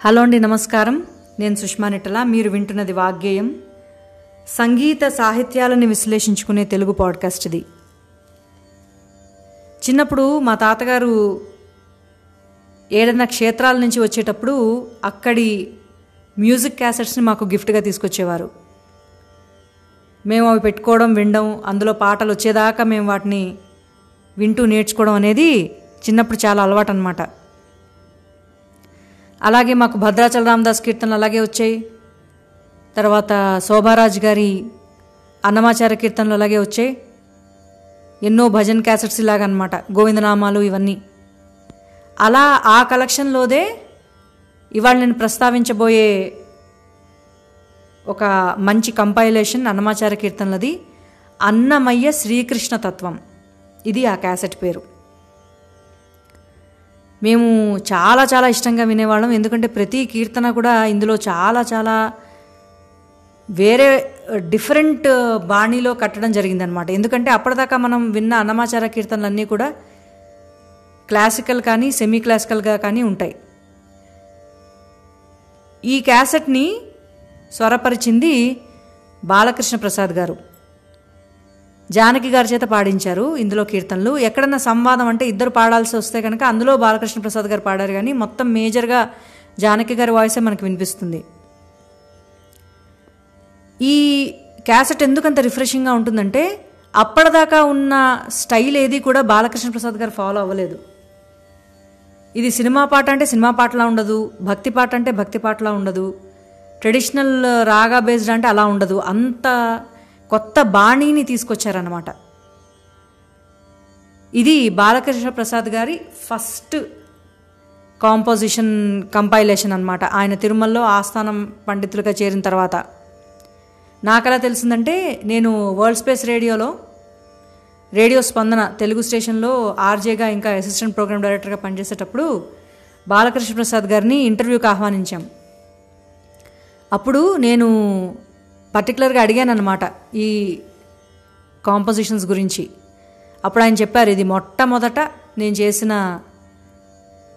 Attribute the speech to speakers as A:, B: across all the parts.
A: Hello అండి నమస్కారం. నేను సుష్మా నిట్టల. మీరు వింటున్నది వాగ్గేయం. సంగీత సాహిత్యాలను విశ్లేషించుకునే తెలుగు పాడ్కాస్ట్ ఇది. చిన్నప్పుడు మా తాతగారు ఏదైనా క్షేత్రాల నుంచి వచ్చేటప్పుడు అక్కడి మ్యూజిక్ క్యాసెట్స్ని మాకు గిఫ్ట్గా తీసుకొచ్చేవారు. మేము అవి పెట్టుకోవడం వినడం అందులో పాటలు వచ్చేదాకా మేము వాటిని వింటూ నేర్చుకోవడం అనేది చిన్నప్పుడు చాలా అలవాటు అనమాట అలాగే మాకు భద్రాచల రామదాస్ కీర్తనలు అలాగే వచ్చాయి. తర్వాత శోభారాజ్ గారి అన్నమాచార కీర్తనలు అలాగే వచ్చాయి. ఎన్నో భజన్ క్యాసెట్స్ ఇలాగనమాట గోవిందనామాలు ఇవన్నీ. అలా ఆ కలెక్షన్లోదే ఇవాళ నేను ప్రస్తావించబోయే ఒక మంచి కంపైలేషన్ అన్నమాచార కీర్తనలది అన్నమయ్య శ్రీకృష్ణ తత్వం. ఇది ఆ క్యాసెట్ పేరు. మేము చాలా చాలా ఇష్టంగా వినేవాళ్ళం. ఎందుకంటే ప్రతి కీర్తన కూడా ఇందులో చాలా చాలా వేరే డిఫరెంట్ బాణీలో కట్టడం జరిగిందనమాట ఎందుకంటే అప్పటిదాకా మనం విన్న అన్నమాచార కీర్తనలన్నీ కూడా క్లాసికల్ కానీ సెమీ క్లాసికల్గా కానీ ఉంటాయి. ఈ క్యాసెట్ని స్వరపరిచింది బాలకృష్ణ ప్రసాద్ గారు. జానకి గారి చేత పాడించారు ఇందులో కీర్తనలు. ఎక్కడన్నా సంవాదం అంటే ఇద్దరు పాడాల్సి వస్తే కనుక అందులో బాలకృష్ణ ప్రసాద్ గారు పాడారు కానీ మొత్తం మేజర్గా జానకి గారి వాయిసే మనకు వినిపిస్తుంది. ఈ క్యాసెట్ ఎందుకంత రిఫ్రెషింగ్గా ఉంటుందంటే అప్పటిదాకా ఉన్న స్టైల్ ఏది కూడా బాలకృష్ణ ప్రసాద్ గారు ఫాలో అవ్వలేదు. ఇది సినిమా పాట అంటే సినిమా పాటలా ఉండదు భక్తి పాట అంటే భక్తి పాటలా ఉండదు ట్రెడిషనల్ రాగా బేస్డ్ అంటే అలా ఉండదు. అంత కొత్త బాణీని తీసుకొచ్చారనమాట ఇది బాలకృష్ణ ప్రసాద్ గారి ఫస్ట్ కాంపోజిషన్ కంపైలేషన్ అనమాట ఆయన తిరుమలలో ఆస్థానం పండితులుగా చేరిన తర్వాత. నాకెలా తెలిసిందంటే నేను వరల్డ్ స్పేస్ రేడియోలో రేడియో స్పందన తెలుగు స్టేషన్లో ఆర్జేగా ఇంకా అసిస్టెంట్ ప్రోగ్రామ్ డైరెక్టర్గా పనిచేసేటప్పుడు బాలకృష్ణ ప్రసాద్ గారిని ఇంటర్వ్యూకి ఆహ్వానించాం. అప్పుడు నేను పర్టికులర్గా అడిగాను అనమాట ఈ కాంపోజిషన్స్ గురించి. అప్పుడు ఆయన చెప్పారు ఇది మొట్టమొదట నేను చేసిన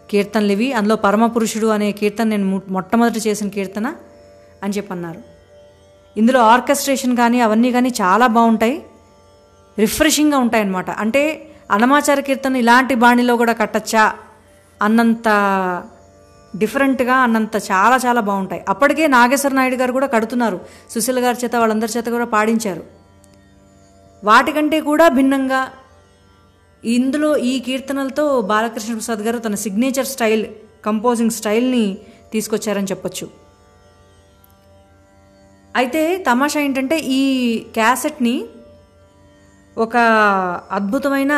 A: కీర్తనలు ఇవి అందులో పరమపురుషుడు అనే కీర్తన నేను మొట్టమొదట చేసిన కీర్తన అని చెప్పన్నారు. ఇందులో ఆర్కెస్ట్రేషన్ కానీ అవన్నీ కానీ చాలా బాగుంటాయి. రిఫ్రెషింగ్గా ఉంటాయి అన్నమాట అంటే అన్నమాచార కీర్తన ఇలాంటి బాణిలో కూడా కట్టచ్చా? అన్నంత డిఫరెంట్గా అన్నంత చాలా చాలా బాగుంటాయి. అప్పటికే నాగేశ్వర నాయుడు గారు కూడా కడుతున్నారు. సుశీల గారి చేత వాళ్ళందరి చేత కూడా పాడించారు. వాటికంటే కూడా భిన్నంగా ఇందులో ఈ కీర్తనలతో బాలకృష్ణ ప్రసాద్ గారు తన సిగ్నేచర్ స్టైల్ కంపోజింగ్ స్టైల్ని తీసుకొచ్చారని చెప్పొచ్చు. అయితే తమాషా ఏంటంటే ఈ క్యాసెట్ని ఒక అద్భుతమైన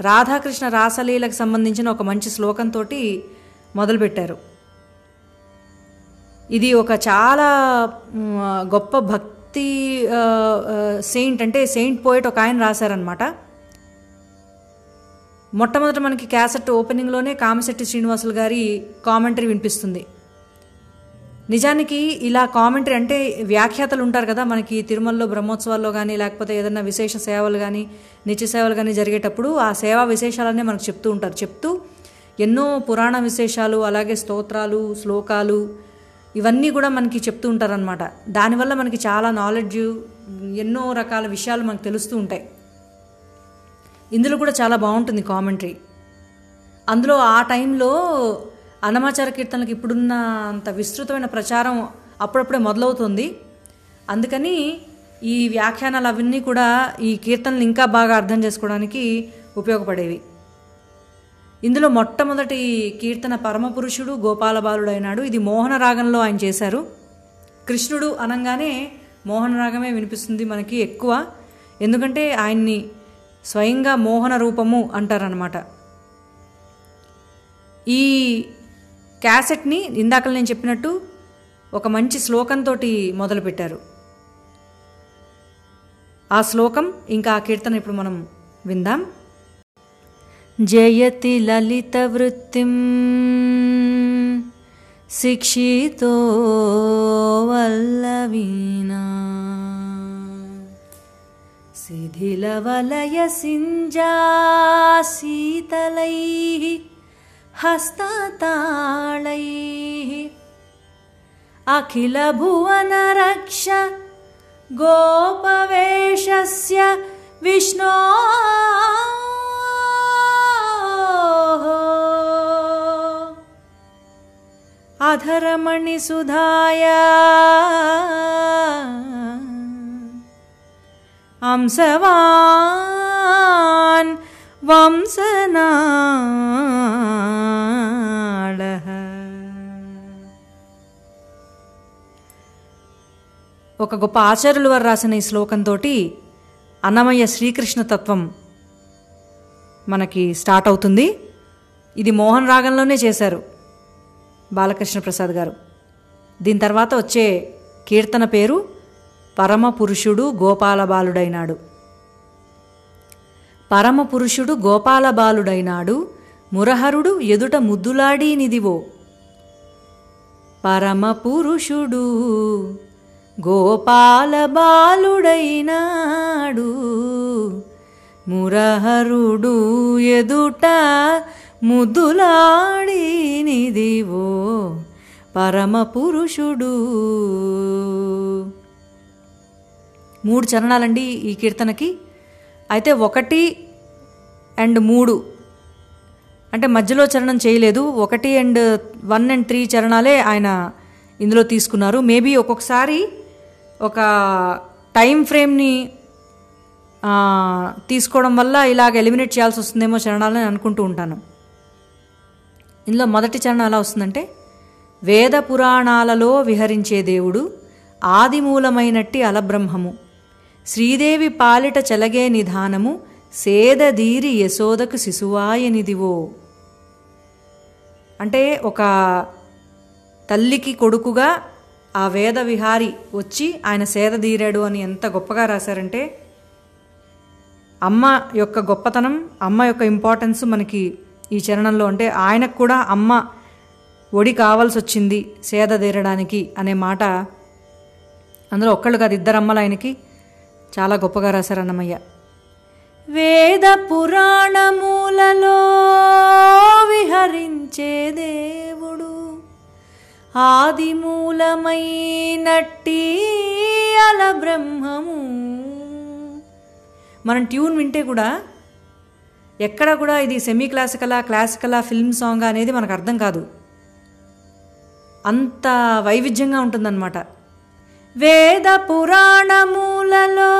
A: రాధాకృష్ణ రాసలీలకు సంబంధించిన ఒక మంచి శ్లోకంతో మొదలుపెట్టారు. ఇది ఒక చాలా గొప్ప భక్తి సెయింట్ అంటే సెయింట్ పోయిట్ ఒక ఆయన రాశారనమాట మొట్టమొదట మనకి క్యాసెట్ ఓపెనింగ్లోనే కామశెట్టి శ్రీనివాసులు గారి కామెంటరీ వినిపిస్తుంది. నిజానికి ఇలా కామెంటరీ అంటే వ్యాఖ్యాతలు ఉంటారు కదా మనకి తిరుమలలో బ్రహ్మోత్సవాల్లో కానీ లేకపోతే ఏదైనా విశేష సేవలు కానీ నిత్య సేవలు కానీ జరిగేటప్పుడు ఆ సేవా విశేషాలనే మనకు చెప్తూ ఉంటారు. చెప్తూ ఎన్నో పురాణ విశేషాలు అలాగే స్తోత్రాలు శ్లోకాలు ఇవన్నీ కూడా మనకి చెప్తూ ఉంటారనమాట దానివల్ల మనకి చాలా నాలెడ్జ్ ఎన్నో రకాల విషయాలు మనకు తెలుస్తూ ఉంటాయి. ఇందులో కూడా చాలా బాగుంటుంది కామెంటరీ అందులో ఆ టైంలో అన్నమాచార కీర్తనలకు ఇప్పుడున్న అంత విస్తృతమైన ప్రచారం అప్పుడప్పుడే మొదలవుతుంది. అందుకని ఈ వ్యాఖ్యానాలు అవన్నీ కూడా ఈ కీర్తనలు ఇంకా బాగా అర్థం చేసుకోవడానికి ఉపయోగపడేవి. ఇందులో మొట్టమొదటి కీర్తన పరమపురుషుడు గోపాలబాలుడైనాడు. ఇది మోహన రాగంలో ఆయన చేశారు. కృష్ణుడు అనగానే మోహన రాగమే వినిపిస్తుంది మనకి ఎక్కువ. ఎందుకంటే ఆయన్ని స్వయంగా మోహన రూపము అంటారనమాట ఈ క్యాసెట్ని ఇందాక నేను చెప్పినట్టు ఒక మంచి శ్లోకంతో మొదలుపెట్టారు. ఆ శ్లోకం ఇంకా ఆ కీర్తన ఇప్పుడు మనం విందాం. जयति ललितवृत्तिं शिक्षितो वल्लवीना। शिथिलवलयसिञ्जाशीतलैः हस्ततालैः। अखिलभुवनरक्ष गोपवेशस्य विष्णो అఖిల భువన రక్ష అధరమణి అంశవాన్ ఒక గొప్ప ఆచార్యుల వారు రాసిన ఈ శ్లోకంతో అన్నమయ్య శ్రీకృష్ణ తత్వం మనకి స్టార్ట్ అవుతుంది. ఇది మోహన్ రాగంలోనే చేశారు. బాలకృష్ణ ప్రసాద్ గారు. దీని తర్వాత వచ్చే కీర్తన పేరు పరమ పురుషుడు గోపాల బాలుడైనాడు పరమ పురుషుడు గోపాల బాలుడైనాడు మురహరుడు ఎదుట ముద్దులాడి పరమపురుషుడు పరమ పురుషుడు గోపాల బాలుడైనాడు మురహరుడు ఎదుట ముద్దులాడినిదివో పరమపురుషుడు. పరమ పురుషుడు మూడు చరణాలండి ఈ కీర్తనకి. అయితే ఒకటి అండ్ మూడు. అంటే మధ్యలో చరణం చేయలేదు. ఒకటి అండ్ వన్ అండ్ త్రీ చరణాలే ఆయన ఇందులో తీసుకున్నారు. మేబీ ఒక్కొక్కసారి ఒక టైం ఫ్రేమ్ని తీసుకోవడం వల్ల ఇలాగ ఎలిమినేట్ చేయాల్సి వస్తుందేమో చరణాలని అనుకుంటూ ఉంటాను. ఇందులో మొదటి చరణం ఎలా వస్తుందంటే వేద పురాణాలలో విహరించే దేవుడు ఆదిమూలమైనట్టి అలబ్రహ్మము. శ్రీదేవి పాలిట చెలగే నిధానము సేదదీరి యశోదకు శిశువాయనిదివో. అంటే ఒక తల్లికి కొడుకుగా ఆ వేద విహారి వచ్చి ఆయన సేదదీరాడు అని ఎంత గొప్పగా రాశారంటే అమ్మ యొక్క గొప్పతనం అమ్మ యొక్క ఇంపార్టెన్స్ మనకి ఈ చరణంలో అంటే ఆయనకు కూడా అమ్మ ఒడి కావాల్సి వచ్చింది సేద తీరడానికి అనే మాట అందులో ఒక్కళ్ళు కాదు ఇద్దరు అమ్మలు ఆయనకి చాలా గొప్పగా రాశారు అన్నమయ్య. వేద పురాణములలో విహరించే దేవుడు ఆదిమూలమైనట్టి అల బ్రహ్మము మనం ట్యూన్ వింటే కూడా ఎక్కడ కూడా ఇది సెమీ క్లాసికలా క్లాసికలా ఫిల్మ్ సాంగ్ అనేది మనకు అర్థం కాదు. అంత వైవిధ్యంగా ఉంటుందన్నమాట. వేద పురాణములలో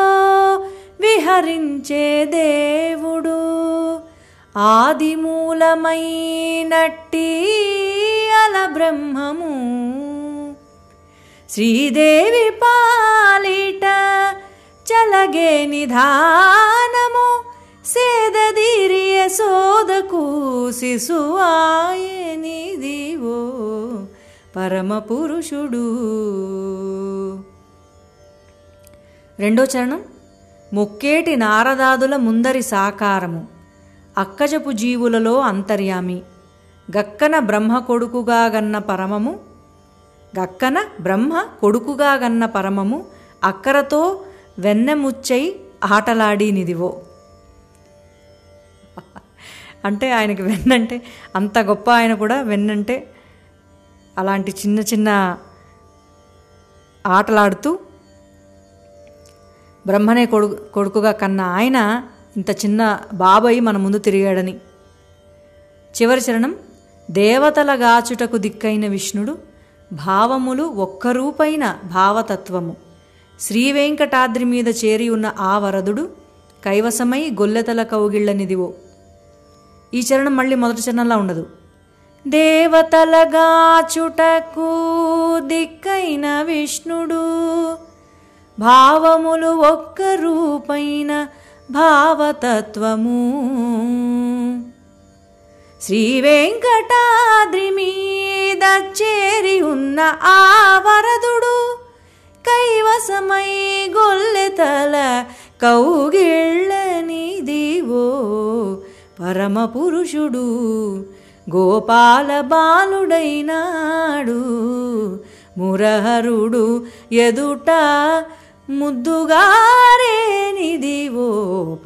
A: విహరించే దేవుడు ఆదిమూలమైనట్టి అల బ్రహ్మము. శ్రీదేవి పాలిట చలగే నిధానము సేదీరియ సోదకు శిశువాయనిదివో పరమ పురుషుడు. రెండో చరణం మొక్కేటి నారదాదుల ముందరి సాకారము. అక్కజపు జీవులలో అంతర్యామి. గక్కన బ్రహ్మ కొడుకుగా గన్న పరమము. గక్కన బ్రహ్మ కొడుకుగా గన్న పరమము అక్కరతో వెన్నెముచ్చై ఆటలాడినిదివో నిదివో. అంటే ఆయనకి వెన్నంటే అంత గొప్ప ఆయన కూడా వెన్నంటే అలాంటి చిన్న చిన్న ఆటలాడుతూ బ్రహ్మనే కొడుకు కొడుకుగా కన్న ఆయన ఇంత చిన్న బాబాయి మన ముందు తిరిగాడని. చివరి చరణం దేవతల గాచుటకు దిక్కైన విష్ణుడు భావములు ఒక్కరూపైన భావతత్వము. శ్రీవేంకటాద్రి మీద చేరి ఉన్న ఆ వరదుడు కైవసమై గొల్లెతల కౌగిళ్ళనిదివో. ఈ చరణం మళ్ళీ మొదటి చరణంలా ఉండదు. దేవతలగాచుటకు దిక్కైన విష్ణుడు భావములు ఒక్క రూపైన భావతత్వము. శ్రీ వెంకటాద్రి మీద చేరి ఉన్న ఆ వరదుడు కైవసమై గొల్లెతల కౌగిళ్ళని దివో పురుషుడు గోపాల బాలుడైనాడు. మురహరుడు ఎదుట ముద్దుగారేనిదివో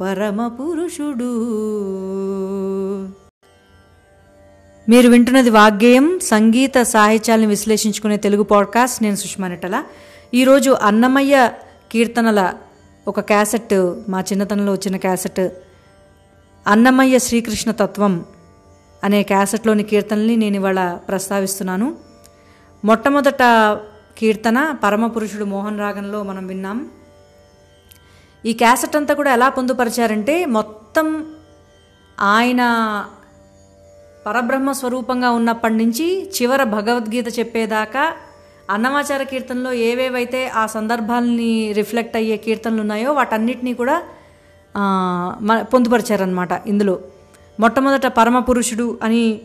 A: పరమ పురుషుడు మీరు వింటున్నది వాగ్గేయం సంగీత సాహిత్యాలను విశ్లేషించుకునే తెలుగు పాడ్కాస్ట్. నేను సుష్మా నెట్టల. ఈరోజు అన్నమయ్య కీర్తనల ఒక క్యాసెట్ మా చిన్నతనంలో వచ్చిన క్యాసెట్ అన్నమయ్య శ్రీకృష్ణ తత్వం అనే క్యాసెట్లోని కీర్తనల్ని నేను ఇవాళ ప్రస్తావిస్తున్నాను. మొట్టమొదట కీర్తన పరమపురుషుడు మోహన్ రాగంలో మనం విన్నాం. ఈ క్యాసెట్ అంతా కూడా ఎలా పొందుపరిచారంటే మొత్తం ఆయన పరబ్రహ్మ స్వరూపంగా ఉన్నప్పటి నుంచి చివర భగవద్గీత చెప్పేదాకా అన్నమాచార కీర్తనలో ఏవేవైతే ఆ సందర్భాలని రిఫ్లెక్ట్ అయ్యే కీర్తనలు ఉన్నాయో వాటన్నిటినీ కూడా పొందుపరిచారనమాట ఇందులో. మొట్టమొదట పరమపురుషుడు అని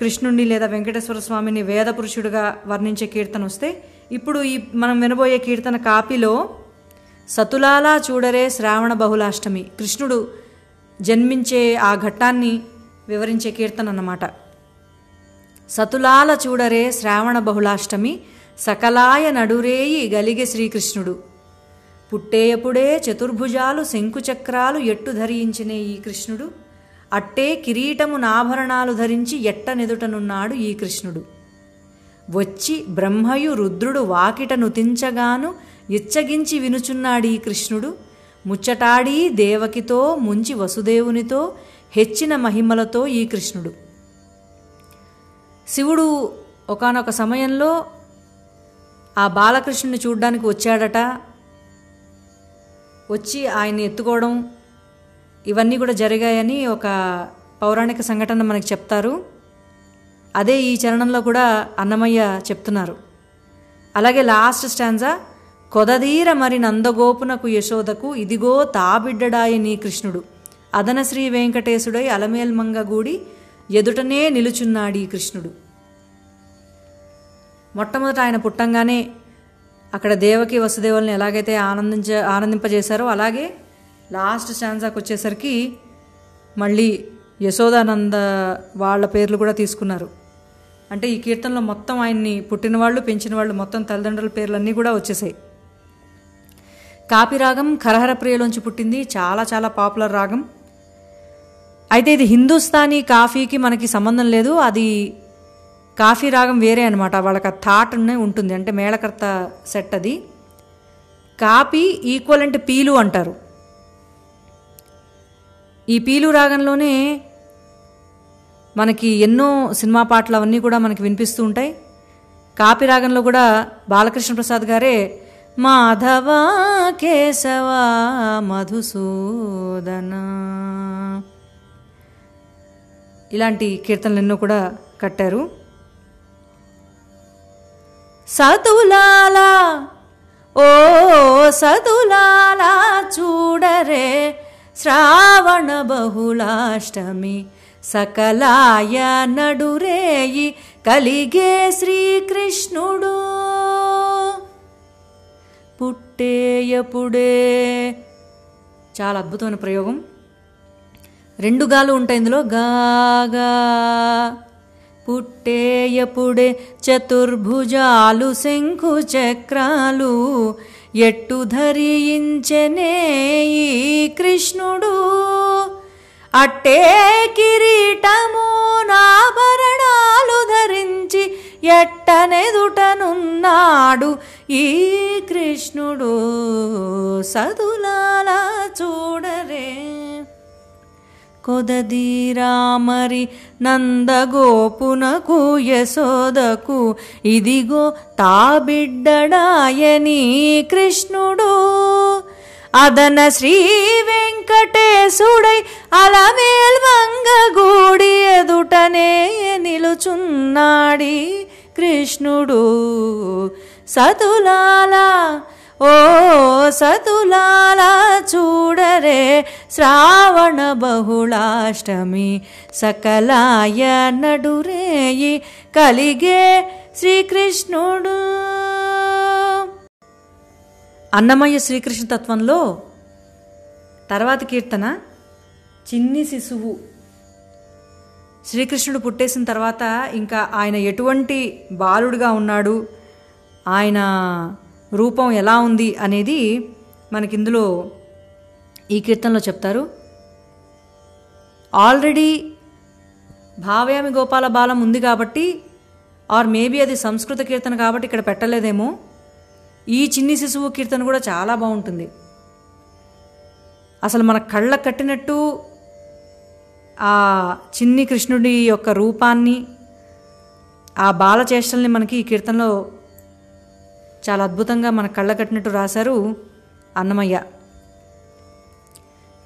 A: కృష్ణుడిని లేదా వెంకటేశ్వర స్వామిని వేద పురుషుడుగా వర్ణించే కీర్తన వస్తే ఇప్పుడు ఈ మనం వినబోయే కీర్తన కాపీలో సతులాలా చూడరే శ్రావణ బహుళాష్టమి. కృష్ణుడు జన్మించే ఆ ఘట్టాన్ని వివరించే కీర్తన అన్నమాట. సతులాల చూడరే శ్రావణ బహుళాష్టమి సకలాయ నడురేయి గలిగే శ్రీకృష్ణుడు. పుట్టేయపుడే చతుర్భుజాలు శంకుచక్రాలు ఎట్టు ధరించినే ఈ కృష్ణుడు? అట్టే కిరీటము నాభరణాలు ధరించి ఎట్టనెదుటనున్నాడు ఈ కృష్ణుడు. వచ్చి బ్రహ్మయు రుద్రుడు వాకిట నుతించగాను ఇచ్చగించి వినుచున్నాడు ఈ కృష్ణుడు. ముచ్చటాడి దేవకితో ముంచి వసుదేవునితో హెచ్చిన మహిమలతో ఈ కృష్ణుడు. శివుడు ఒకానొక సమయంలో ఆ బాలకృష్ణుని చూడ్డానికి వచ్చాడట. వచ్చి ఆయన్ని ఎత్తుకోవడం ఇవన్నీ కూడా జరిగాయని ఒక పౌరాణిక సంఘటన మనకి చెప్తారు. అదే ఈ చరణంలో కూడా అన్నమయ్య చెప్తున్నారు. అలాగే లాస్ట్ స్టాన్జా కొదదీర మరి నందగోపునకు యశోదకు ఇదిగో తాబిడ్డడాయ నీ కృష్ణుడు. అదన శ్రీ వెంకటేశుడై అలమేల్మంగగూడి ఎదుటనే నిలుచున్నాడు ఈ కృష్ణుడు. మొట్టమొదట ఆయన పుట్టంగానే అక్కడ దేవకి వసుదేవుల్ని ఎలాగైతే ఆనందించ ఆనందింపజేశారో అలాగే లాస్ట్ స్టాన్సాకి వచ్చేసరికి మళ్ళీ యశోదానంద వాళ్ళ పేర్లు కూడా తీసుకున్నారు. అంటే ఈ కీర్తనలో మొత్తం ఆయన్ని పుట్టిన వాళ్ళు పెంచిన వాళ్ళు మొత్తం తల్లిదండ్రుల పేర్లన్నీ కూడా వచ్చేసాయి. కాపిరాగం రాగం ఖరహర ప్రియలోంచి పుట్టింది. చాలా చాలా పాపులర్ రాగం. అయితే ఇది హిందుస్థానీ కాఫీకి మనకి సంబంధం లేదు. అది కాఫీ రాగం వేరే అనమాట వాళ్ళకి ఆ థాట్ ఉంటుంది. అంటే మేళకర్త సెట్ అది. కాపీ ఈక్వల్ పీలు అంటారు. ఈ పీలు రాగంలోనే మనకి ఎన్నో సినిమా పాటలు అవన్నీ కూడా మనకి వినిపిస్తూ ఉంటాయి. కాపీ రాగంలో కూడా బాలకృష్ణ ప్రసాద్ గారే మాధవ కేశవ మధుసూదన ఇలాంటి కీర్తనలు ఎన్నో కూడా కట్టారు. సతులాలా ఓ సతులాలా చూడరే శ్రావణ బహుళాష్టమి సకలాయ నడురేయి కలిగే శ్రీకృష్ణుడు. పుట్టేయపుడే చాలా అద్భుతమైన ప్రయోగం. రెండు గాలు ఉంటాయి ఇందులో. గాగా పుట్టేయపుడే చతుర్భుజాలు శంఖు చక్రాలు ఎట్టు ధరించెనే ఈ కృష్ణుడు? అట్టే కిరీటము నాభరణాలు ధరించి ఎట్టనెదుటనున్నాడు ఈ కృష్ణుడు. సదులాలా చూడరే. కొదదీరామరి నందగోపునకు యశోదకు ఇదిగో తాబిడ్డడాయని కృష్ణుడు. అదన శ్రీ వెంకటేశుడై అలమేల్ ఎదుటనే నిలుచున్నాడి కృష్ణుడు. సతులాలా ఓ సతులాలా చూడరే శ్రావణ బహుళాష్టమి సకలాయ నడురేయి కలిగే శ్రీకృష్ణుడు. అన్నమయ్య శ్రీకృష్ణ తత్వంలో తర్వాతి కీర్తన చిన్ని శిశువు. శ్రీకృష్ణుడు పుట్టేసిన తర్వాత ఇంకా ఆయన ఎటువంటి బాలుడుగా ఉన్నాడు? ఆయన రూపం ఎలా ఉంది అనేది మనకి ఇందులో ఈ కీర్తనలో చెప్తారు. ఆల్రెడీ భావయామి గోపాల బాలం ఉంది కాబట్టి ఆర్ మేబీ అది సంస్కృత కీర్తన కాబట్టి ఇక్కడ పెట్టలేదేమో. ఈ చిన్ని శిశువు కీర్తన కూడా చాలా బాగుంటుంది. అసలు మన కళ్ళ కట్టినట్టు ఆ చిన్ని కృష్ణుడి యొక్క రూపాన్ని ఆ బాల చేష్టల్ని మనకి ఈ కీర్తనలో చాలా అద్భుతంగా మన కళ్ళ కట్టినట్టు రాశారు అన్నమయ్య.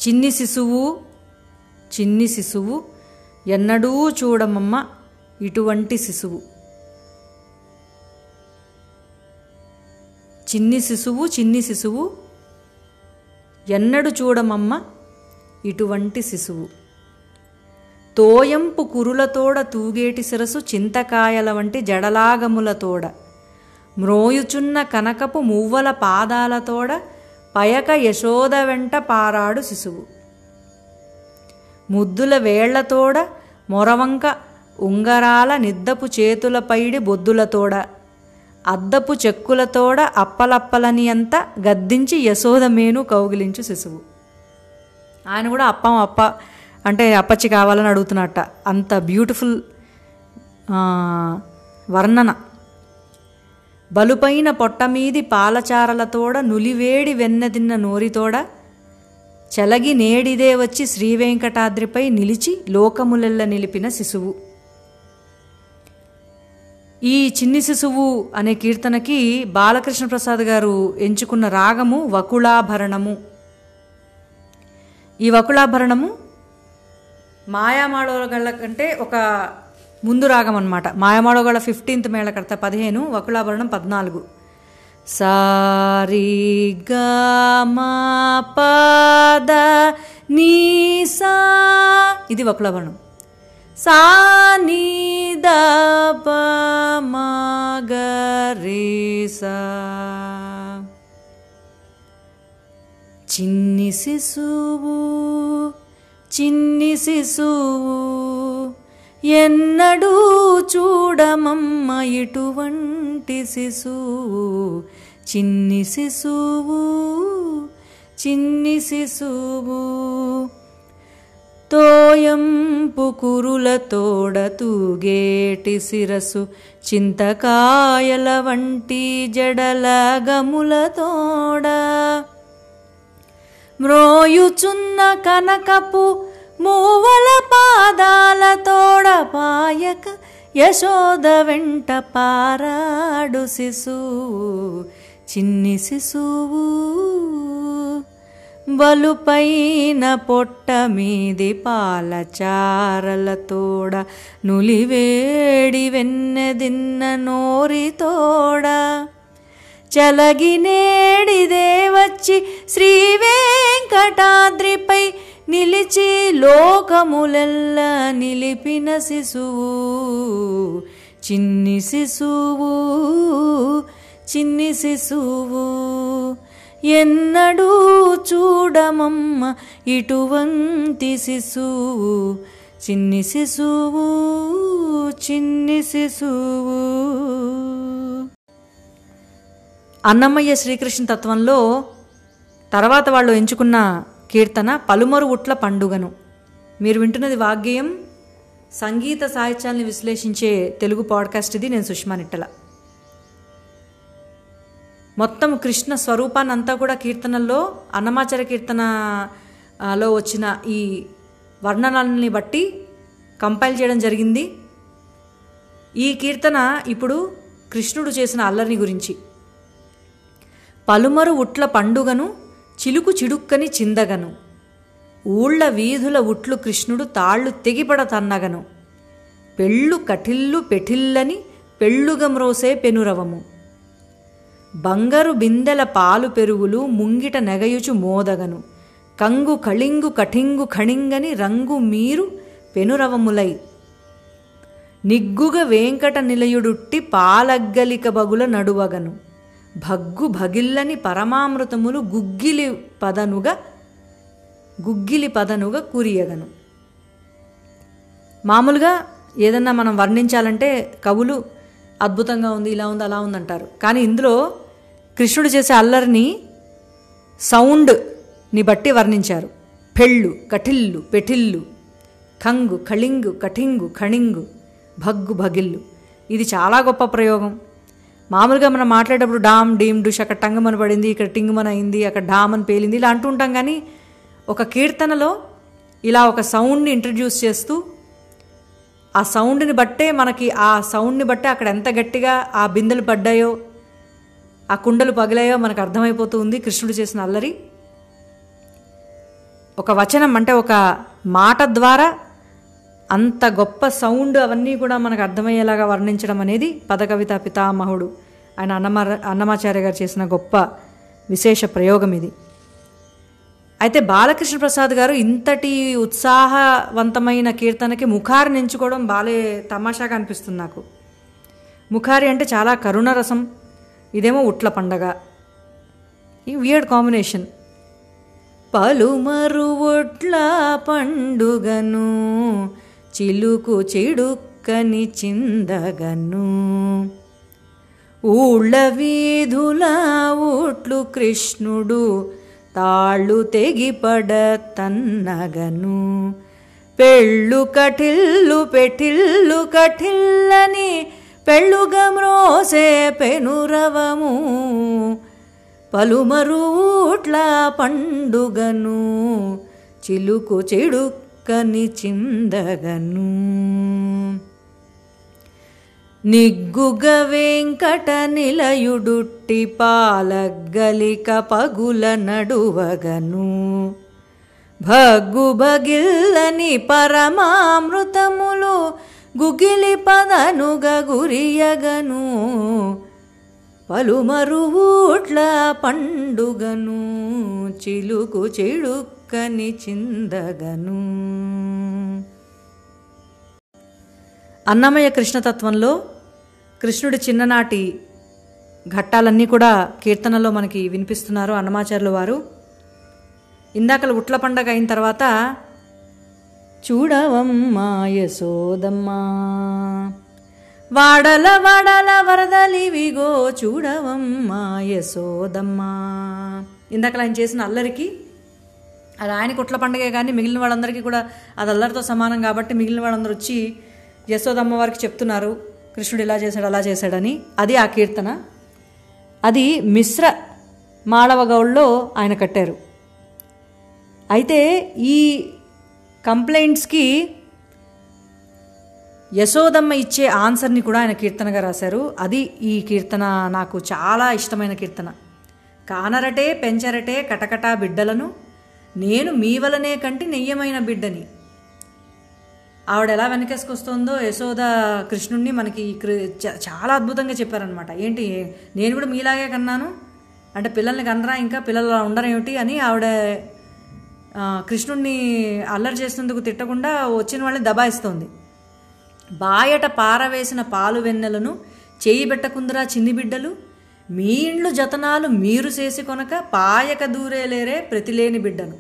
A: చిన్ని శిశువు చిన్ని శిశువు ఎన్నడూ చూడమమ్మ ఇటువంటి శిశువు. చిన్ని శిశువు చిన్ని శిశువు ఎన్నడు చూడమమ్మ ఇటువంటి శిశువు. తోయంపు కురులతోడ తూగేటి శిరసు చింతకాయల వంటి జడలాగములతోడ మ్రోయుచున్న కనకపు మువ్వల పాదాలతోడ పయక యశోద వెంట పారాడు శిశువు. ముద్దుల వేళ్ళతోడ మొరవంక ఉంగరాల నిద్దపు చేతుల పైడి బొద్దులతోడ అద్దపు చెక్కులతోడ అప్పలప్పలని అంత గద్దించి యశోద మేను కౌగిలించు శిశువు. ఆయన కూడా అప్పం అప్ప అంటే అప్పచ్చి కావాలని అడుగుతున్నట్ట. అంత బ్యూటిఫుల్ వర్ణన. బలుపైన పొట్టమీది పాలచారలతోడ నులివేడి వెన్నదిన్న నోరితోడ చెలగి నేడిదే వచ్చి శ్రీవేంకటాద్రిపై నిలిచి లోకములెల్ల నిలిపిన శిశువు. ఈ చిన్ని శిశువు అనే కీర్తనకి బాలకృష్ణ ప్రసాద్ గారు ఎంచుకున్న రాగము వకుళాభరణము. ఈ వకుళాభరణము మాయామాడోగళ్ళ కంటే ఒక ముందు రాగం అనమాట మాయామాడోగళ్ళ ఫిఫ్టీన్త్ మేళకర్త పదిహేను వకులాభరణం పద్నాలుగు. సారి మా పద నీ సా ఇది వకులాభరణం. సా నీ ద ప గ రే సా. చిన్ని శిశువు చిన్ని శిశువు. ఎన్నడూ చూడమమ్మ ఇటువంటి శిశువు. చిన్ని శిశువు చిన్ని శిశువు. తోయంపు కురులతోడ తూగేటి శిరసు చింతకాయల వంటి జడల గముల తోడ. మ్రోయుచున్న కనకపు మూవల పాదాల తోడపాయక యశోద వెంట పారాడు శిశువు చిన్ని శిశువు. బలుపైన పొట్ట మీది పాలచారలతోడ నులివేడి వెన్నెదిన్న నోరితోడ చలగినేడిదే వచ్చి శ్రీ వెంకటాద్రిపై నిలిచి లోకములెల్ల నిలిపిన శిశువు చిన్ని శిశువు చిన్ని శిశువు. ఎన్నడూ చూడమమ్మ ఇటువంటి శిశువు చిన్ని శిశువు చిన్ని శిశువు. అన్నమయ్య శ్రీకృష్ణ తత్వంలో తర్వాత వాళ్ళు ఎంచుకున్న కీర్తన పలుమరు ఉట్ల పండుగను. మీరు వింటున్నది వాగ్గేయం సంగీత సాహిత్యాన్ని విశ్లేషించే తెలుగు పాడ్కాస్ట్ ఇది. నేను సుష్మా నిట్టల. మొత్తం కృష్ణ స్వరూపాన్ని అంతా కూడా కీర్తనల్లో అన్నమాచార కీర్తనలో వచ్చిన ఈ వర్ణనల్ని బట్టి కంపైల్ చేయడం జరిగింది. ఈ కీర్తన ఇప్పుడు కృష్ణుడు చేసిన అల్లరిని గురించి. పలుమరు ఉట్ల పండుగను చిలుకు చిడుక్కని చిందగను. ఊళ్ళ వీధుల ఉట్లు కృష్ణుడు తాళ్ళు తెగిపడ తన్నగను పెళ్ళు కటిల్లు పెటిల్లని పెళ్ళుగమ్రోసే పెనురవము. బంగారు బిందెల పాలు పెరుగులు ముంగిట నెగయుచు మోదగను. కంగు కళింగు కఠింగు ఖణింగని రంగు మీరు పెనురవములై. నిగ్గుగ వేంకట నిలయుడుట్టి పాలగ్గలిక బగుల నడువగను. భగ్గు భగిల్లని పరమామృతములు గుగ్గిలి పదనుగా గుగ్గిలి పదనుగా కురియగను. మామూలుగా ఏదన్నా మనం వర్ణించాలంటే కవులు అద్భుతంగా ఉంది ఇలా ఉంది అలా ఉంది అంటారు. కానీ ఇందులో కృష్ణుడు చేసే అల్లరిని సౌండ్ని బట్టి వర్ణించారు. పెళ్ళు కటిల్లు పెటిల్లు ఖంగు ఖళింగు కఠింగు ఖణింగు భగ్గు భగిల్లు. ఇది చాలా గొప్ప ప్రయోగం. మామూలుగా మనం మాట్లాడేటప్పుడు డామ్ డీమ్ డుష్ అక్కడ టంగమని పడింది ఇక్కడ టింగమన అయింది అక్కడ డామ్ అని పేలింది ఇలా అంటూ ఉంటాం కానీ ఒక కీర్తనలో ఇలా ఒక సౌండ్ని ఇంట్రడ్యూస్ చేస్తూ ఆ సౌండ్ని బట్టే మనకి ఆ సౌండ్ని బట్టే అక్కడ ఎంత గట్టిగా ఆ బిందెలు పడ్డాయో ఆ కుండలు పగిలాయో మనకు అర్థమైపోతూ ఉంది కృష్ణుడు చేసిన అల్లరి. ఒక వచనం అంటే ఒక మాట ద్వారా అంత గొప్ప సౌండ్ అవన్నీ కూడా మనకు అర్థమయ్యేలాగా వర్ణించడం అనేది పదకవిత పితామహుడు. ఆయన అన్నమ అన్నమాచార్య గారు చేసిన గొప్ప విశేష ప్రయోగం ఇది. అయితే బాలకృష్ణ ప్రసాద్ గారు ఇంతటి ఉత్సాహవంతమైన కీర్తనకి ముఖారిని ఎంచుకోవడం బాలే తమాషాగా అనిపిస్తుంది నాకు. ముఖారి అంటే చాలా కరుణ రసం ఇదేమో ఉట్ల పండగ. ఈ వియర్డ్ కాంబినేషన్ పలుమరు ఒట్ల పండుగను చిలుకు చిడుక్కని చిందగను. ఊళ్ళ వీధుల ఊట్లు కృష్ణుడు తాళ్ళు తెగిపడ తన్నగను. పెళ్ళు కటిల్లు పెటిల్లు కటిల్లని పెళ్ళుగమ్రోసే పెనురవము. పలుమరూట్ల పండుగను చిలుకు చెడుక్కని చిందగను. నిగ్గుగ వెంకట నిలయుడుట్టి పాలగ్గలిక పగుల నడువగను. భగ్గు భగిల్లని పరమామృతములు గుగిలి పదనుగ గురియగను. పలుమరువుట్ల పండుగను చిలుకు చిడుక్కని చిందగను. అన్నమయ్య కృష్ణతత్వంలో కృష్ణుడి చిన్ననాటి ఘట్టాలన్నీ కూడా కీర్తనలో మనకి వినిపిస్తున్నారు అన్నమాచార్యుల వారు. ఇందాకల ఉట్ల పండగ అయిన తర్వాత చూడవమ్మా యశోదమ్మా. వాడల వాడల వరదలివిగో చూడవమ్మా యశోదమ్మా. ఇందాక ఆయన చేసిన అల్లరికి అది ఆయన కుట్ల పండగే కానీ మిగిలిన వాళ్ళందరికీ కూడా అది అల్లరితో సమానం కాబట్టి మిగిలిన వాళ్ళందరూ వచ్చి యశోదమ్మ వారికి చెప్తున్నారు కృష్ణుడు ఇలా చేశాడు అలా చేశాడని. అది ఆ కీర్తన. అది మిశ్ర మాళవగౌడ్లో ఆయన కట్టారు. అయితే ఈ కంప్లైంట్స్కి యశోదమ్మ ఇచ్చే ఆన్సర్ని కూడా ఆయన కీర్తనగా రాశారు. అది ఈ కీర్తన నాకు చాలా ఇష్టమైన కీర్తన. కానరటే పెంచరటే కటకటా బిడ్డలను నేను మీ వలనే కంటి నెయ్యమైన బిడ్డని. ఆవిడ ఎలా వెనకేసుకొస్తుందో యశోద కృష్ణుణ్ణి మనకి ఈ చ- చాలా అద్భుతంగా చెప్పారనమాట ఏంటి నేను కూడా మీలాగే కన్నాను? అంటే పిల్లల్ని కనరా ఇంకా? పిల్లలు అలా ఉండరేమిటి అని ఆవిడ కృష్ణుణ్ణి అల్లరి చేసినందుకు తిట్టకుండా వచ్చిన వాళ్ళని దబాయిస్తుంది. బాయట పారవేసిన పాలు వెన్నెలను చేయి చిన్నిబిడ్డలు చిన్ని బిడ్డలు మీ ఇండ్లు జతనాలు మీరు చేసి కొనక పాయక దూరేలేరే ప్రతిలేని బిడ్డను.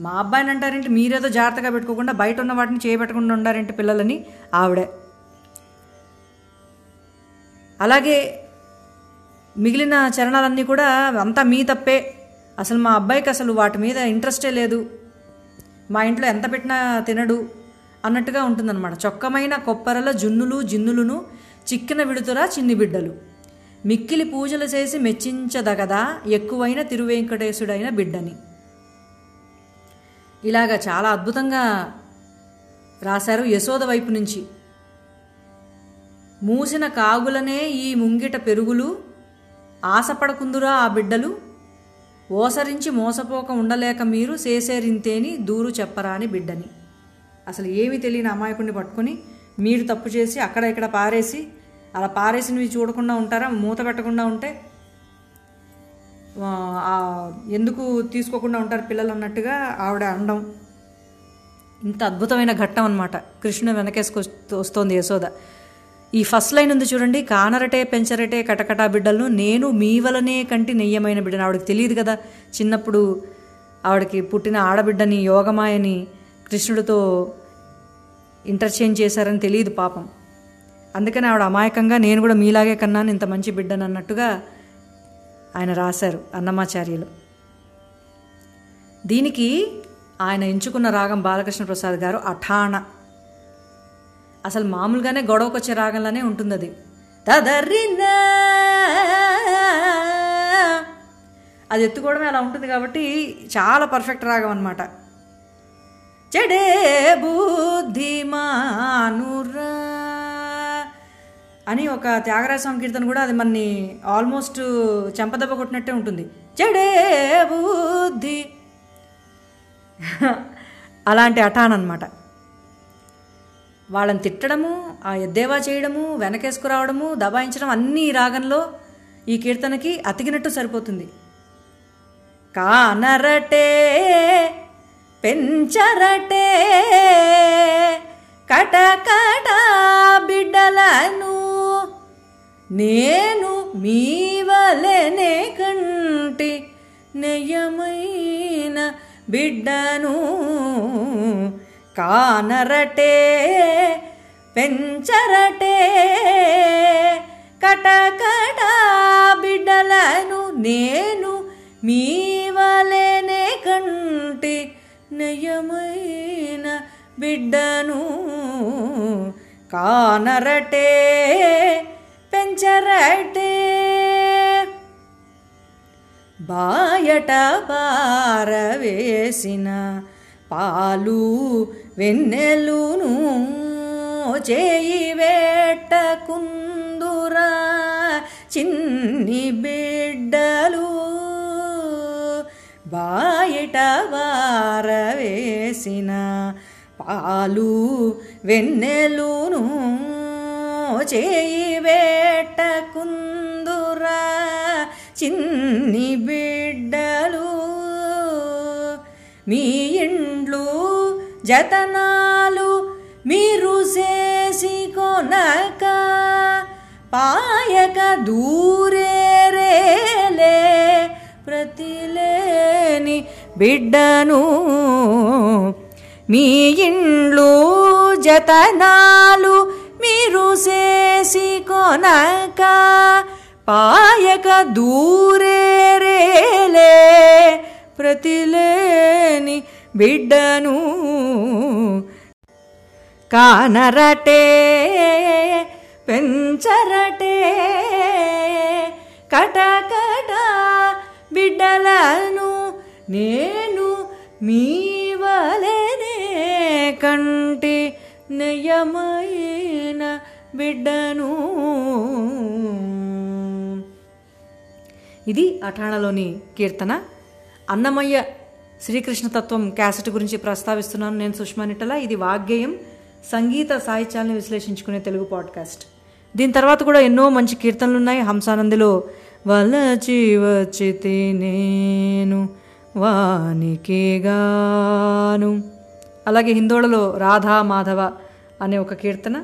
A: మా అబ్బాయిని అంటారేంటి? మీరేదో జాగ్రత్తగా పెట్టుకోకుండా బయట ఉన్న వాటిని చేయబెట్టకుండా ఉండారేంటి పిల్లలని? ఆవిడే. అలాగే మిగిలిన చరణాలన్నీ కూడా అంతా మీ తప్పే. అసలు మా అబ్బాయికి అసలు వాటి మీద ఇంట్రెస్టే లేదు. మా ఇంట్లో ఎంత పెట్టినా తినడు. అన్నట్టుగా ఉంటుందన్నమాట. చొక్కమైన కొప్పరల జున్నులు జిన్నులును చిక్కిన విడుతురా చిన్ని బిడ్డలు. మిక్కిలి పూజలు చేసి మెచ్చించదగదా ఎక్కువైన తిరువేంకటేశుడైన బిడ్డని. ఇలాగా చాలా అద్భుతంగా రాశారు యశోద వైపు నుంచి. మూసిన కాగులనే ఈ ముంగిట పెరుగులు ఆశపడకుందురా ఆ బిడ్డలు? ఓసరించి మోసపోక ఉండలేక మీరు చేసేరింతేని దూరు చెప్పరాని బిడ్డని. అసలు ఏమీ తెలియని అమాయకుడిని పట్టుకొని మీరు తప్పు చేసి అక్కడ ఇక్కడ పారేసి అలా పారేసినవి చూడకుండా ఉంటారా మూత పెట్టకుండా ఉంటే? ఎందుకు తీసుకోకుండా ఉంటారు పిల్లలు అన్నట్టుగా ఆవిడ అండం ఇంత అద్భుతమైన ఘట్టం అనమాట కృష్ణుడు వెనకేసుకు వస్తోంది యశోద. ఈ ఫస్ట్ లైన్ ఉంది చూడండి. కానరటే పెంచరటే కటకటా బిడ్డలను నేను మీ వలనే కంటి నెయ్యమైన బిడ్డను ఆవిడకి తెలియదు కదా. చిన్నప్పుడు ఆవిడకి పుట్టిన ఆడబిడ్డని యోగమాయని కృష్ణుడితో ఇంటర్చేంజ్ చేశారని తెలియదు పాపం. అందుకని ఆవిడ అమాయకంగా నేను కూడా మీలాగే కన్నాను ఇంత మంచి బిడ్డను అన్నట్టుగా ఆయన రాశారు అన్నమాచార్యులు. దీనికి ఆయన ఎంచుకున్న రాగం బాలకృష్ణ ప్రసాద్ గారు అఠాణ. అసలు మామూలుగానే గొడవకొచ్చే రాగంలానే ఉంటుంది అది తదర్రినా అది ఎత్తుకోవడమే అలా ఉంటుంది కాబట్టి చాలా పర్ఫెక్ట్ రాగం అనమాట చెడే బుద్ధిమానురా అని ఒక త్యాగరాజ స్వామి కీర్తన కూడా అది మనని ఆల్మోస్ట్ చెంపదెబ్బ కొట్టినట్టే ఉంటుంది. చెడే బుద్ధి. అలాంటి అటాన్ అనమాట వాళ్ళని తిట్టడము ఆ ఎద్దేవా చేయడము వెనకేసుకురావడము దబాయించడం అన్నీ రాగంలో ఈ కీర్తనకి అతికినట్టు సరిపోతుంది. కానరటే పెంచరటే. కటకట బిడ్డలను నేను మీవలనే కంటి నెయ్యమైన బిడ్డను కానరటే పెంచరటే. కటకట బిడ్డలను నేను మీవలనే కంటి నయమైన బిడ్డను కానరటే పెంచరటే. బాయట పారవేసిన పాలు వెన్నెలును చేయి వేట్టకుందురా చిన్ని బిడ్డలు. బాయట చేసిన పాలు వెన్నెలును చేయి వేటకుందురా చిన్ని బిడ్డలు. మీ ఇండ్లు జతనాలు మీరు చేసి కొనక పాయక దూరేరేలే ప్రతిలేని బిడ్డను మీ ఇండ్లు జతనాలు మీరు చేసి కొనక పాయక దూరేరేలే ప్రతిలేని బిడ్డను కానరటే పెంచరటే కటకట బిడ్డలను నేను మీ వలెనే కంటి నయమైన బిడ్డను. ఇది అఠాణలోని కీర్తన. అన్నమయ్య శ్రీకృష్ణ తత్వం క్యాసెట్ గురించి ప్రస్తావిస్తున్నాను. నేను సుష్మా నిట్టల. ఇది వాగ్గేయం. సంగీత సాహిత్యాన్ని విశ్లేషించుకునే తెలుగు పాడ్కాస్ట్. దీని తర్వాత కూడా ఎన్నో మంచి కీర్తనలు ఉన్నాయి హంసానందిలో వలచి వచ్చితి నేను వానికేగాను. అలాగే హిందోళలో రాధా మాధవ అనే ఒక కీర్తన.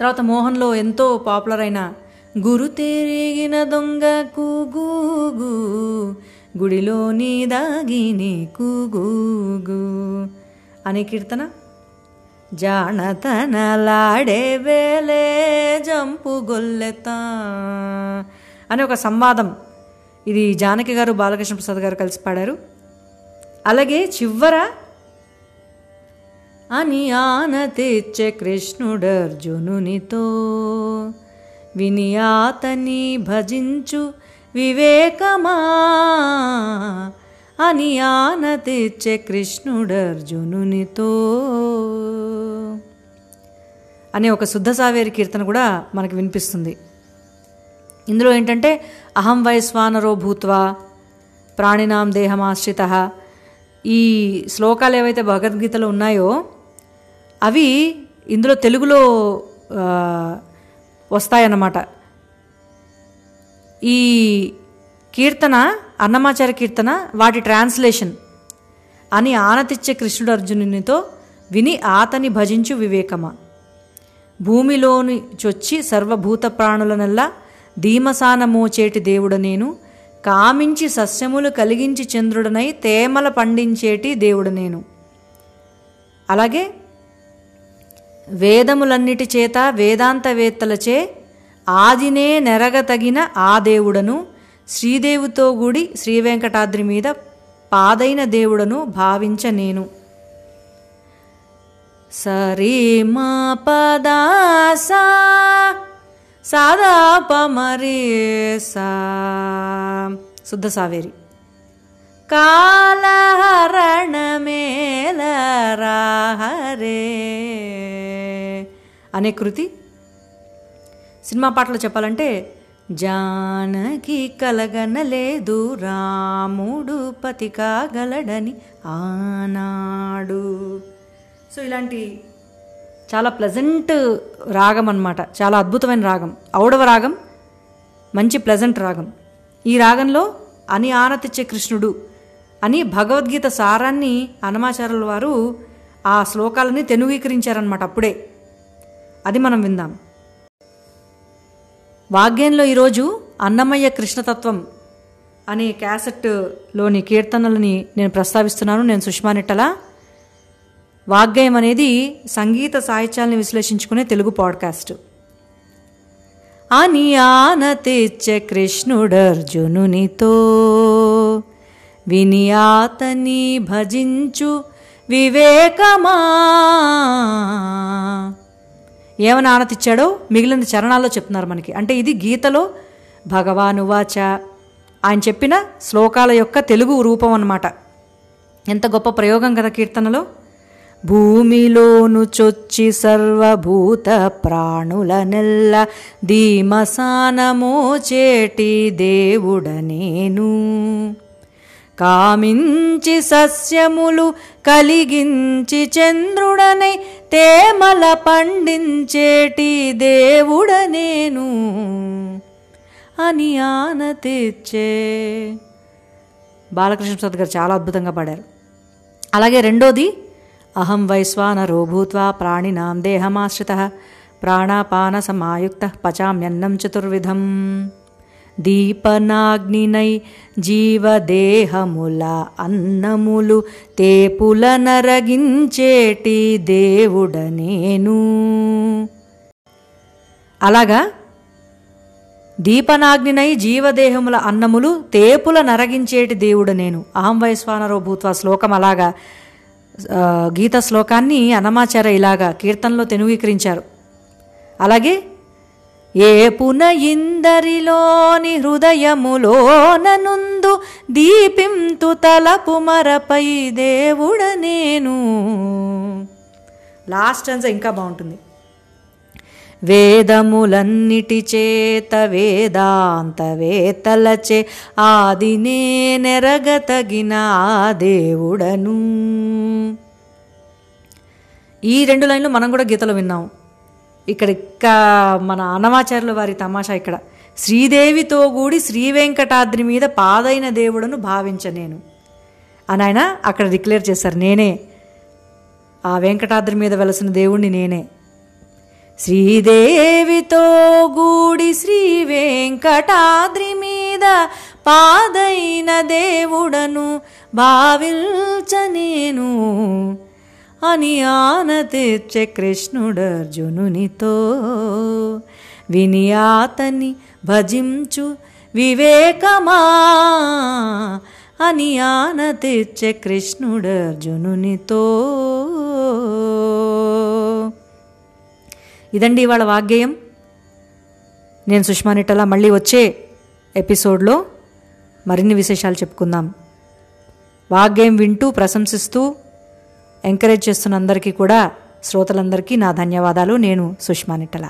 A: తర్వాత మోహన్లో ఎంతో పాపులర్ అయిన గురు తిరిగిన దొంగ కూగూగు గుడిలోని దాగిని కూగూగు అనే కీర్తన. జానతనలాడే వేలే జంపు గొల్లెత అనే ఒక సంవాదం. ఇది జానకి గారు బాలకృష్ణ ప్రసాద్ గారు కలిసి పాడారు. అలాగే చివర అని ఆన తెచ్చే కృష్ణుడర్జునునితో విని ఆతని భజించు వివేకమా? అని ఆన తెచ్చే కృష్ణుడర్జునునితో అనే ఒక శుద్ధ సావేరి కీర్తన కూడా మనకు వినిపిస్తుంది. ఇందులో ఏంటంటే అహం వైశ్వానరో భూత్వా ప్రాణినాం దేహమాశ్రిత. ఈ శ్లోకాలు ఏవైతే భగవద్గీతలో ఉన్నాయో అవి ఇందులో తెలుగులో వస్తాయన్నమాట. ఈ కీర్తన అన్నమాచార్య కీర్తన వాటి ట్రాన్స్లేషన్ అని ఆనతిచ్చే కృష్ణుడు అర్జునునితో విని ఆతని భజించు వివేకమా. భూమిలోని చొచ్చి సర్వభూత ప్రాణులనల్లా ధీమసానమోచేటి దేవుడ నేను. కామించి సస్యములు కలిగించి చంద్రుడనై తేమల పండించేటి దేవుడు నేను. అలాగే వేదములన్నిటి చేత వేదాంతవేత్తలచే ఆదినే నెరగతగిన ఆ దేవుడను శ్రీదేవితో గుడి శ్రీవెంకటాద్రి మీద పాదైన దేవుడను భావించ నేను. సరి మా పదాసా సాదా పమరి సా శుద్ధ సావేరి. కాలహరణ మేలరాహరే అనే కృతి. సినిమా పాటలు చెప్పాలంటే జానకి కలగనలేదు రాముడు పతి కాగలడని ఆనాడు. సో ఇలాంటి చాలా ప్లెజెంట్ రాగం అన్నమాట. చాలా అద్భుతమైన రాగం. ఔడవ రాగం మంచి ప్లెజెంట్ రాగం. ఈ రాగంలో అని ఆనతిచ్చే కృష్ణుడు అని భగవద్గీత సారాన్ని అనమాచార్యుల వారు ఆ శ్లోకాలని తెనుగీకరించారనమాట అప్పుడే. అది మనం విందాం. వాగ్యంలో ఈరోజు అన్నమయ్య కృష్ణతత్వం అనే క్యాసెట్లోని కీర్తనలని నేను ప్రస్తావిస్తున్నాను. నేను సుష్మానిట్టలా వాగ్గేయం అనేది సంగీత సాహిత్యాలను విశ్లేషించుకునే తెలుగు పాడ్కాస్ట్. అని ఆనతిచ్చే కృష్ణుడర్జునునితో విని ఆతని భజించు వివేకమా. ఏమని ఆనతిచ్చాడో మిగిలిన చరణాల్లో చెప్తున్నారు మనకి. అంటే ఇది గీతలో భగవానువాచ ఆయన చెప్పిన శ్లోకాల యొక్క తెలుగు రూపం అన్నమాట. ఎంత గొప్ప ప్రయోగం కదా కీర్తనలో. భూమిలోను చొచ్చి సర్వభూత ప్రాణుల నెల్ల ధీమసానమోచేటి దేవుడ నేను కామించి సస్యములు కలిగించి చంద్రుడనై తేమల పండించేటి దేవుడ నేను అని ఆన తెచ్చే బాలకృష్ణ ప్రసాద్ గారు చాలా అద్భుతంగా పాడారు. అలాగే రెండోది అహం వైశ్వానరో భూత్వా ప్రాణినాం దేహమాశ్రిత ప్రాణాపాన సమాయుక్త పచామ్యన్నం చతుర్విధం. దీపనాగ్నినై జీవదేహముల అన్నములు తేపుల నరగించేటి దేవుడ నేను అలాగా? దీపనాగ్నినై జీవదేహముల అన్నములు తేపుల నరగించేటి దేవుడు నేను అహం వైశ్వానరో భూత్వ శ్లోకం అలాగా గీత శ్లోకాన్ని అనమాచార ఇలాగా కీర్తనలో తెనువీకరించారు అలాగే ఏ పున ఇందరిలోని హృదయములోననుందు దీపింతు తలపు మరపై దేవుడ నేను. లాస్ట్ అంతా ఇంకా బాగుంటుంది. వేదములన్నిటి చేత వేదాంత వేతలచే ఆదినే నెరగతగిన ఆ దేవుడను. ఈ రెండు లైన్లు మనం కూడా గీతలో విన్నాం. ఇక్కడ ఇక్క మన అన్నమాచార్యుల వారి తమాషా ఇక్కడ. శ్రీదేవితో కూడి శ్రీ వెంకటాద్రి మీద పాదైన దేవుడను భావించ నేను. అని ఆయన అక్కడ డిక్లేర్ చేశారు. నేనే. ఆ వెంకటాద్రి మీద వెలసిన దేవుణ్ణి నేనే. శ్రీదేవితో గూడి శ్రీ వెంకటాద్రి మీద పాదైన దేవుడను భావించ నేను. అని ఆన తెచ్చే కృష్ణుడర్జునునితో. విని ఆతని భజించు వివేకమా అని ఆన తెచ్చే కృష్ణుడర్జునునితో. ఇదండి ఇవాళ వాగ్గేయం. నేను సుష్మా నిట్టల మళ్ళీ వచ్చే ఎపిసోడ్లో మరిన్ని విశేషాలు చెప్పుకుందాం. వాగ్గేయం వింటూ ప్రశంసిస్తూ ఎంకరేజ్ చేస్తున్న అందరికీ కూడా శ్రోతలందరికీ నా ధన్యవాదాలు. నేను సుష్మా నిట్టల.